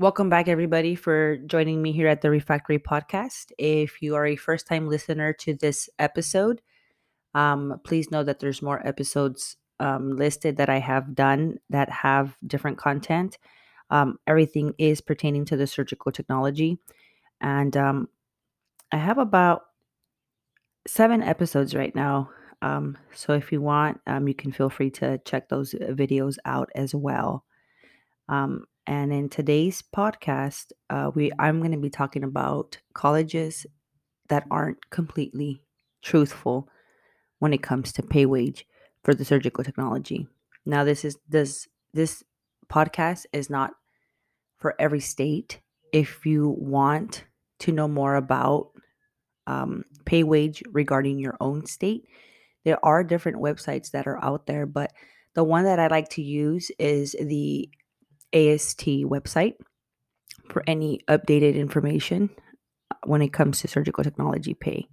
Welcome back, everybody, for joining me here at the Refactory Podcast. If you are a first time listener to this episode, um, please know that there's more episodes um, listed that I have done that have different content. Um, everything is pertaining to the surgical technology. And um, I have about seven episodes right now. Um, so if you want, um, you can feel free to check those videos out as well. Um, and in today's podcast, uh, we I'm going to be talking about colleges that aren't completely truthful when it comes to pay wage for the surgical technology. Now, this is this this podcast is not for every state. If you want to know more about um, pay wage regarding your own state, there are different websites that are out there, but the one that I like to use is the AST website for any updated information uh, when it comes to surgical technology pay.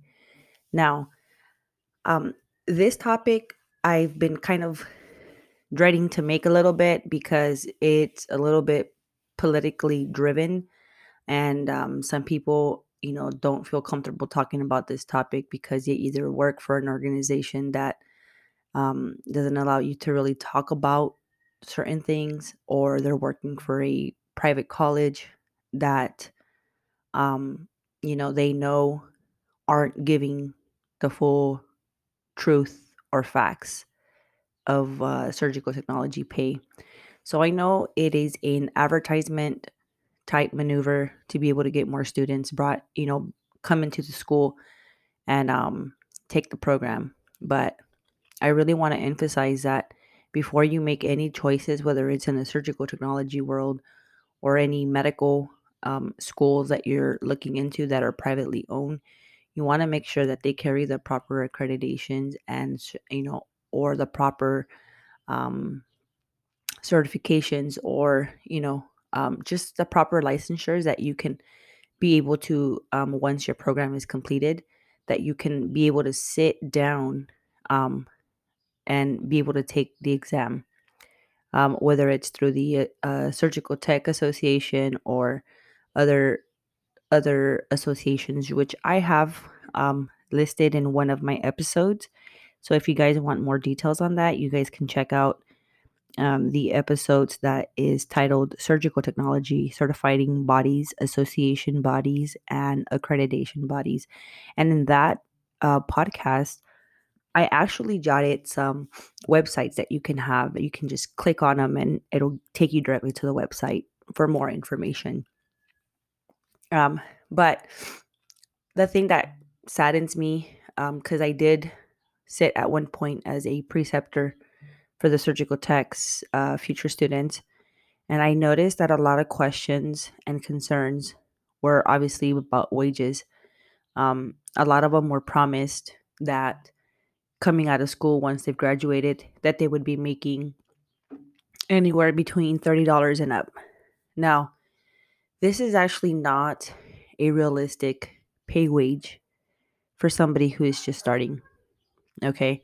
Now, um, this topic I've been kind of dreading to make a little bit because it's a little bit politically driven, and um, some people, you know, don't feel comfortable talking about this topic because they either work for an organization that um, doesn't allow you to really talk about certain things or they're working for a private college that um you know they know aren't giving the full truth or facts of uh, surgical technology pay. So i know it is an advertisement type maneuver to be able to get more students brought you know come into the school and um take the program but i really want to emphasize that before you make any choices, whether it's in the surgical technology world or any medical um, schools that you're looking into that are privately owned, you want to make sure that they carry the proper accreditations and you know or the proper um, certifications or you know um, just the proper licensures that you can be able to um, once your program is completed that you can be able to sit down um, and be able to take the exam, um, whether it's through the uh, Surgical Tech Association or other other associations, which I have um, listed in one of my episodes. So if you guys want more details on that, you guys can check out um, the episodes that is titled Surgical Technology Certifying Bodies, Association Bodies, and Accreditation Bodies. And in that uh, podcast, I actually jotted some websites that you can have. You can just click on them and it'll take you directly to the website for more information. Um, but the thing that saddens me, because um, I did sit at one point as a preceptor for the surgical techs uh, future students, and I noticed that a lot of questions and concerns were obviously about wages. Um, a lot of them were promised that coming out of school once they've graduated that they would be making anywhere between $30 and up. Now, this is actually not a realistic pay wage for somebody who is just starting. Okay.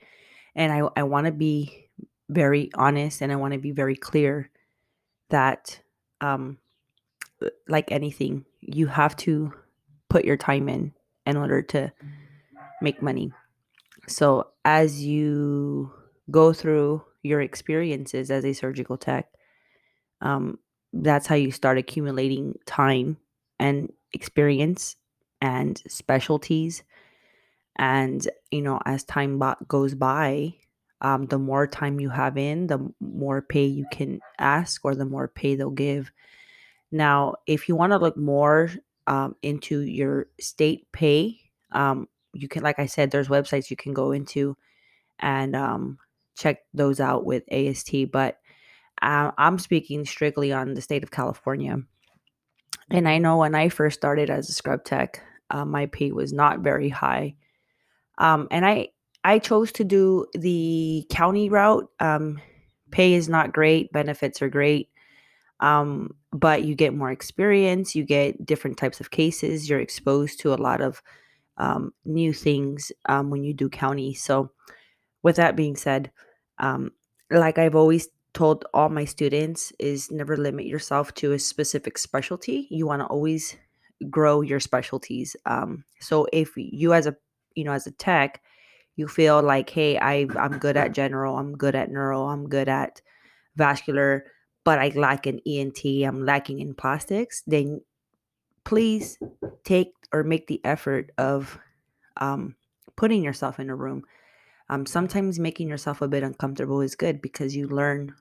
And I, I want to be very honest and I want to be very clear that, um, like anything, you have to put your time in in order to make money. So, as you go through your experiences as a surgical tech, um, that's how you start accumulating time and experience and specialties. And, you know, as time goes by, um, the more time you have in, the more pay you can ask or the more pay they'll give. Now, if you want to look more um, into your state pay, um, you can like i said there's websites you can go into and um, check those out with ast but uh, i'm speaking strictly on the state of california. And i know when i first started as a scrub tech uh, my pay was not very high. Um, and i i chose to do the county route. Um, pay is not great benefits are great um, but you get more experience you get different types of cases you're exposed to a lot of um, new things um, when you do county. So, with that being said, um, like I've always told all my students is never limit yourself to a specific specialty. You want to always grow your specialties. Um, so if you as a you know as a tech, you feel like, hey, I I'm good at general, I'm good at neuro, I'm good at vascular, but I lack in ENT, I'm lacking in plastics, then please take or make the effort of um, putting yourself in a room. Um, sometimes making yourself a bit uncomfortable is good because you learn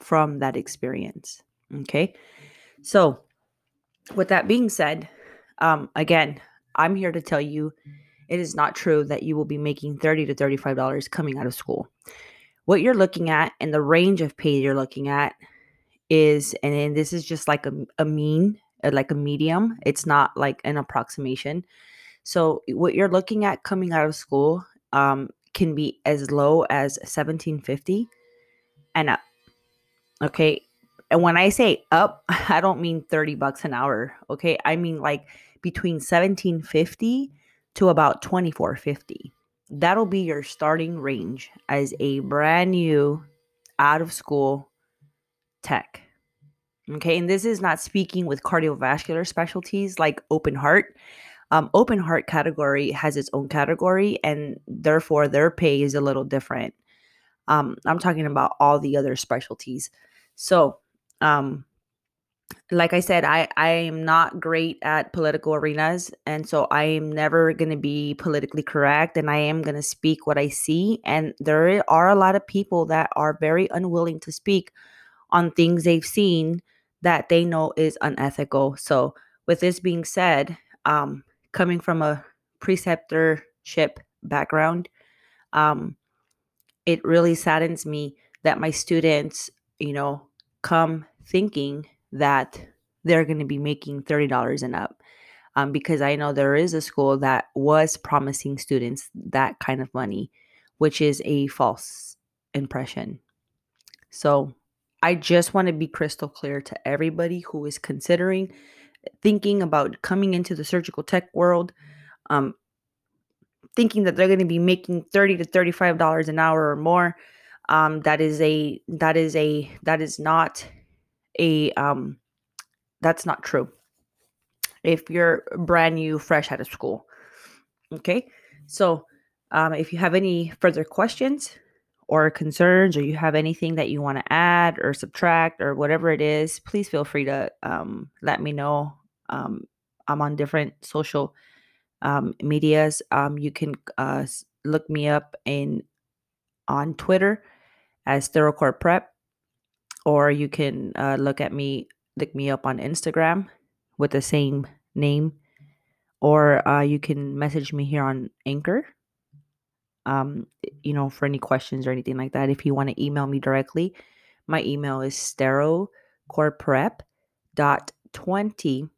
from that experience. Okay. So, with that being said, um, again, I'm here to tell you it is not true that you will be making 30 to $35 coming out of school. What you're looking at and the range of pay you're looking at is, and this is just like a, a mean, like a medium, it's not like an approximation. So, what you're looking at coming out of school um, can be as low as 1750 and up. Okay. And when I say up, I don't mean 30 bucks an hour. Okay. I mean like between 1750 to about 2450. That'll be your starting range as a brand new out of school tech. Okay. And this is not speaking with cardiovascular specialties like open heart. Um, open heart category has its own category, and therefore their pay is a little different. Um, I'm talking about all the other specialties. So, um, like I said, I I am not great at political arenas, and so I am never going to be politically correct, and I am going to speak what I see. And there are a lot of people that are very unwilling to speak on things they've seen that they know is unethical. So, with this being said, um, coming from a preceptorship background, um, it really saddens me that my students, you know, come thinking that they're going to be making $30 and up. Um, because I know there is a school that was promising students that kind of money, which is a false impression. So I just want to be crystal clear to everybody who is considering thinking about coming into the surgical tech world, um, thinking that they're going to be making 30 to 35 dollars an hour or more um, that is a that is a that is not a um, that's not true. If you're brand new fresh out of school okay? So um, if you have any further questions or concerns or you have anything that you want to add or subtract or whatever it is please feel free to um, let me know um, i'm on different social um, medias um, you can uh, look me up in on twitter as ThoroughCore Prep, or you can uh, look at me, look me up on Instagram with the same name, or uh, you can message me here on Anchor. Um, you know, for any questions or anything like that. If you want to email me directly, my email is sterocoreprep.20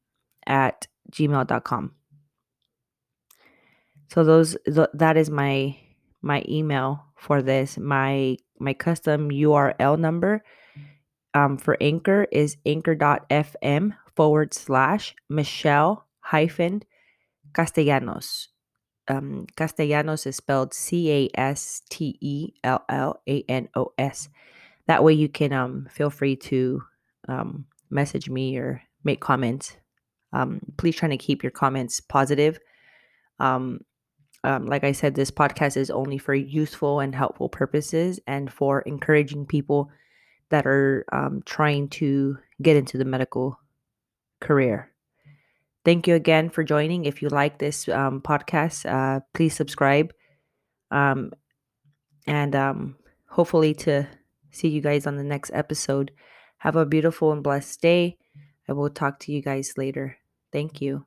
at gmail.com. So those th- that is my my email for this. My my custom URL number um, for Anchor is anchor.fm forward slash Michelle hyphen Castellanos. Um, Castellanos is spelled C A S T E L L A N O S. That way you can um, feel free to um, message me or make comments. Um, please try to keep your comments positive. Um, um, like I said, this podcast is only for useful and helpful purposes and for encouraging people that are trying to get into the medical career. Thank you again for joining. If you like this um, podcast, uh, please subscribe. Um, and um, hopefully, to see you guys on the next episode. Have a beautiful and blessed day. I will talk to you guys later. Thank you.